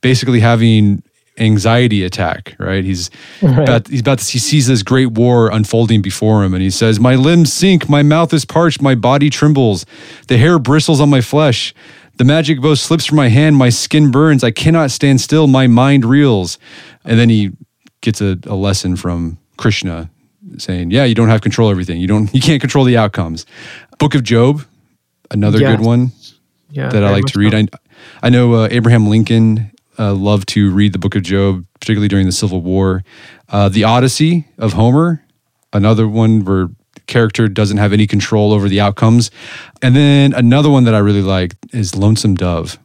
Speaker 1: basically having anxiety attack right he's right. about he's about to, he sees this great war unfolding before him and he says my limbs sink my mouth is parched my body trembles the hair bristles on my flesh the magic bow slips from my hand my skin burns i cannot stand still my mind reels and then he gets a, a lesson from Krishna saying, "Yeah, you don't have control everything. You don't. You can't control the outcomes." Book of Job, another good one yeah, that I like to read. I, I know uh, Abraham Lincoln uh, loved to read the Book of Job, particularly during the Civil War. Uh, the Odyssey of Homer, another one where character doesn't have any control over the outcomes. And then another one that I really like is Lonesome Dove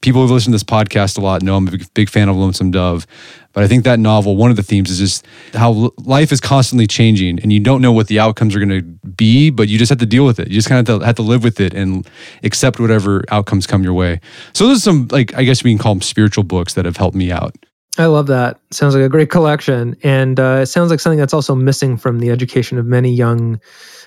Speaker 1: people who've listened to this podcast a lot know I'm a big, big fan of Lonesome Dove. But I think that novel, one of the themes is just how life is constantly changing and you don't know what the outcomes are going to be, but you just have to deal with it. You just kind of have to live with it and accept whatever outcomes come your way. So those are some, like, I guess we can call them spiritual books that have helped me out.
Speaker 2: I love that. Sounds like a great collection. And uh, it sounds like something that's also missing from the education of many young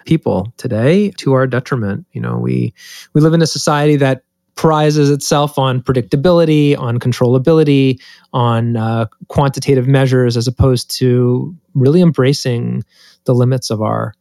Speaker 2: people today to our detriment. You know, we we live in a society that prizes itself on predictability, on controllability, on uh, quantitative measures, as opposed to really embracing the limits of our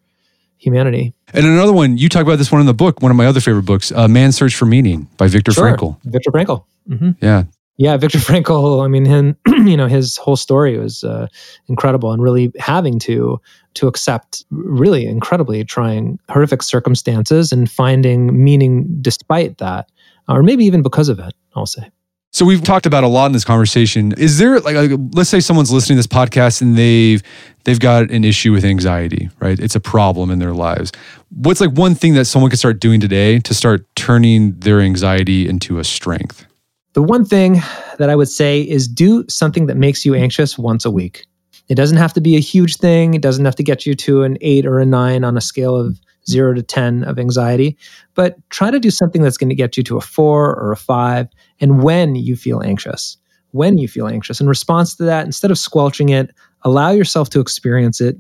Speaker 2: humanity.
Speaker 1: And another one, you talk about this one in the book, one of my other favorite books, uh, Man's Search for Meaning by Viktor
Speaker 2: Sure.
Speaker 1: Frankl.
Speaker 2: Viktor Frankl. hmm
Speaker 1: Yeah.
Speaker 2: Yeah, Viktor Frankl. I mean, him. You know, his whole story was uh, incredible, and really having to to accept really incredibly trying, horrific circumstances, and finding meaning despite that, or maybe even because of it. I'll say.
Speaker 1: So we've talked about a lot in this conversation. Is there like, like, let's say someone's listening to this podcast and they've they've got an issue with anxiety, right? It's a problem in their lives. What's like one thing that someone could start doing today to start turning their anxiety into a strength?
Speaker 2: The one thing that I would say is do something that makes you anxious once a week. It doesn't have to be a huge thing. It doesn't have to get you to an eight or a nine on a scale of zero to 10 of anxiety, but try to do something that's going to get you to a four or a five. And when you feel anxious, when you feel anxious, in response to that, instead of squelching it, allow yourself to experience it.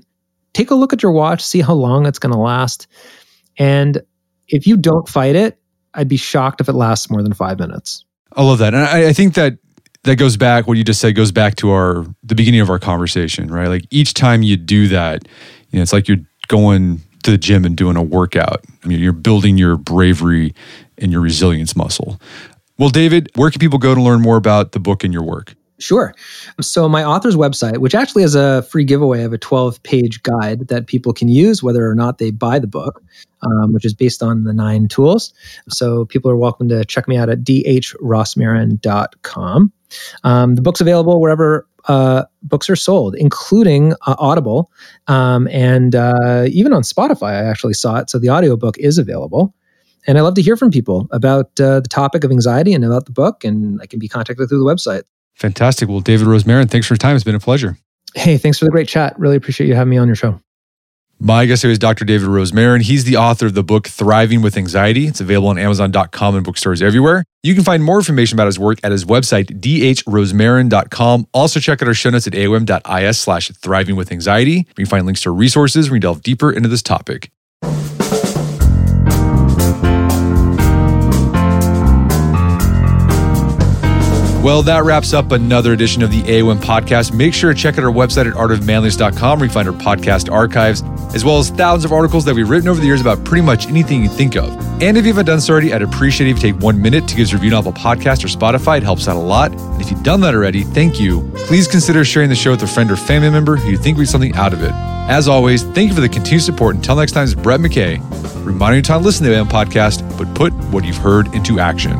Speaker 2: Take a look at your watch, see how long it's going to last. And if you don't fight it, I'd be shocked if it lasts more than five minutes.
Speaker 1: I love that, and I, I think that that goes back. What you just said goes back to our the beginning of our conversation, right? Like each time you do that, you know, it's like you're going to the gym and doing a workout. I mean, you're building your bravery and your resilience muscle. Well, David, where can people go to learn more about the book and your work?
Speaker 2: Sure. So, my author's website, which actually has a free giveaway of a 12 page guide that people can use whether or not they buy the book, um, which is based on the nine tools. So, people are welcome to check me out at dhrosmarin.com. Um, the book's available wherever uh, books are sold, including uh, Audible um, and uh, even on Spotify. I actually saw it. So, the audiobook is available. And I love to hear from people about uh, the topic of anxiety and about the book, and I can be contacted through the website.
Speaker 1: Fantastic. Well, David Rosmarin, thanks for your time. It's been a pleasure.
Speaker 2: Hey, thanks for the great chat. Really appreciate you having me on your show.
Speaker 1: My guest today is Dr. David Rosmarin. He's the author of the book Thriving with Anxiety. It's available on Amazon.com and bookstores everywhere. You can find more information about his work at his website, dhrosmarin.com. Also, check out our show notes at aom.is slash thriving with anxiety. You can find links to resources where we delve deeper into this topic. Well, that wraps up another edition of the AOM podcast. Make sure to check out our website at artofmanliness.com where you find our podcast archives, as well as thousands of articles that we've written over the years about pretty much anything you think of. And if you haven't done so already, I'd appreciate if you take one minute to give us a review on Apple Podcast or Spotify. It helps out a lot. And if you've done that already, thank you. Please consider sharing the show with a friend or family member who you think get something out of it. As always, thank you for the continued support. Until next time, it's Brett McKay, reminding you to listen to the AOM podcast, but put what you've heard into action.